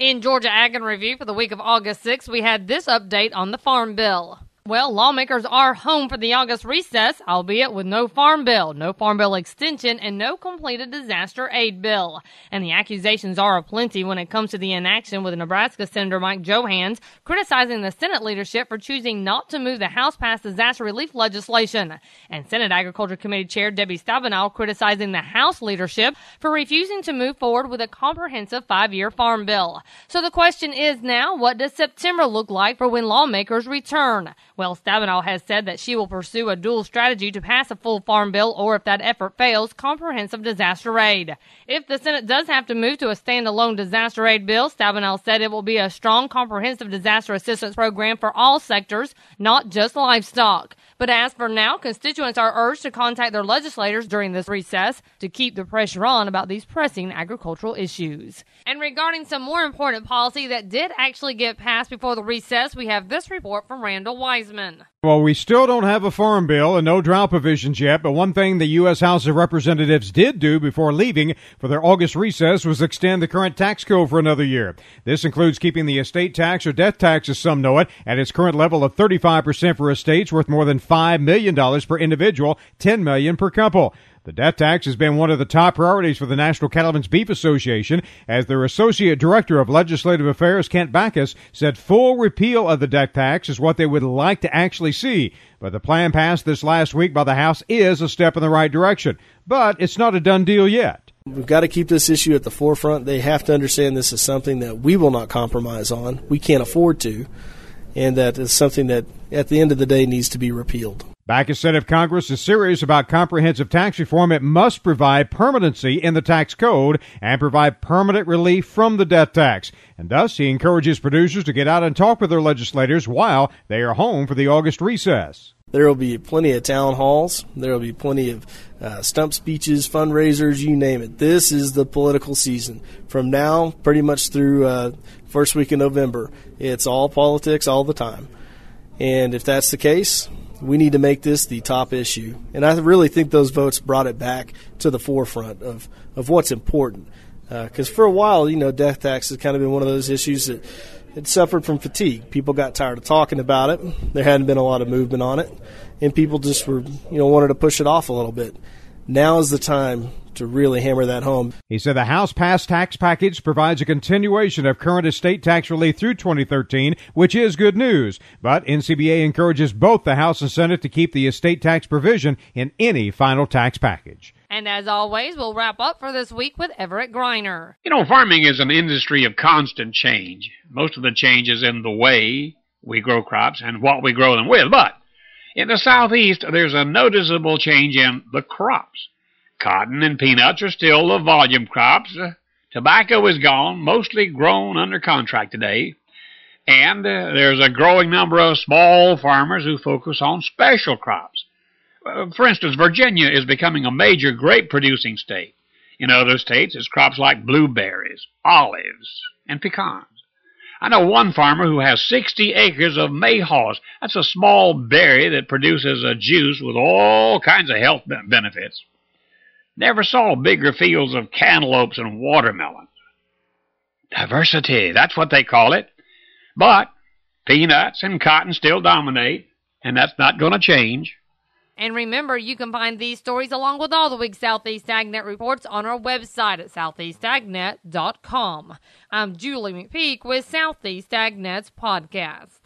In Georgia Ag in Review for the week of August 6th, we had this update on the Farm Bill. Well, lawmakers are home for the August recess, albeit with no farm bill, no farm bill extension, and no completed disaster aid bill. And the accusations are aplenty when it comes to the inaction with Nebraska Senator Mike Johanns criticizing the Senate leadership for choosing not to move the House passed disaster relief legislation. And Senate Agriculture Committee Chair Debbie Stabenow criticizing the House leadership for refusing to move forward with a comprehensive five-year farm bill. So the question is now, what does September look like for when lawmakers return? Well, Stabenow has said that she will pursue a dual strategy to pass a full farm bill or if that effort fails, comprehensive disaster aid. If the Senate does have to move to a standalone disaster aid bill, Stabenow said it will be a strong comprehensive disaster assistance program for all sectors, not just livestock. But as for now, constituents are urged to contact their legislators during this recess to keep the pressure on about these pressing agricultural issues. And regarding some more important policy that did actually get passed before the recess, we have this report from Randall Wiseman. Well, we still don't have a farm bill and no drought provisions yet, but one thing the U.S. House of Representatives did do before leaving for their August recess was extend the current tax code for another year. This includes keeping the estate tax or death tax, as some know it, at its current level of 35% for estates worth more than $5 million per individual, 10 million per couple. The death tax has been one of the top priorities for the National Cattlemen's Beef Association, as their Associate Director of Legislative Affairs, Kent Bacus, said full repeal of the death tax is what they would like to actually see. But the plan passed this last week by the House is a step in the right direction. But it's not a done deal yet. We've got to keep this issue at the forefront. They have to understand this is something that we will not compromise on. We can't afford to. And that is something that, at the end of the day, needs to be repealed. Bacus said if Congress is serious about comprehensive tax reform, it must provide permanency in the tax code and provide permanent relief from the death tax. And thus, he encourages producers to get out and talk with their legislators while they are home for the August recess. There will be plenty of town halls. There will be plenty of uh, stump speeches, fundraisers, you name it. This is the political season. From now, pretty much through uh, first week in November, it's all politics all the time. And if that's the case, we need to make this the top issue. And I really think those votes brought it back to the forefront of, of what's important. Because uh, for a while, you know, death tax has kind of been one of those issues that it suffered from fatigue. People got tired of talking about it. There hadn't been a lot of movement on it, and people just were, you know, wanted to push it off a little bit. Now is the time to really hammer that home. He said the House passed tax package provides a continuation of current estate tax relief through 2013, which is good news. But NCBA encourages both the House and Senate to keep the estate tax provision in any final tax package. And as always, we'll wrap up for this week with Everett Griner. You know, farming is an industry of constant change. Most of the change is in the way we grow crops and what we grow them with. But in the southeast, there's a noticeable change in the crops. Cotton and peanuts are still the volume crops. Tobacco is gone, mostly grown under contract today. And uh, there's a growing number of small farmers who focus on special crops. Uh, for instance, Virginia is becoming a major grape producing state. In other states, it's crops like blueberries, olives, and pecans. I know one farmer who has 60 acres of mayhaws. That's a small berry that produces a juice with all kinds of health benefits. Never saw bigger fields of cantaloupes and watermelons. Diversity, that's what they call it. But peanuts and cotton still dominate, and that's not going to change. And remember, you can find these stories along with all the week's Southeast AgNet reports on our website at southeastagnet.com. I'm Julie McPeak with Southeast AgNet's podcast.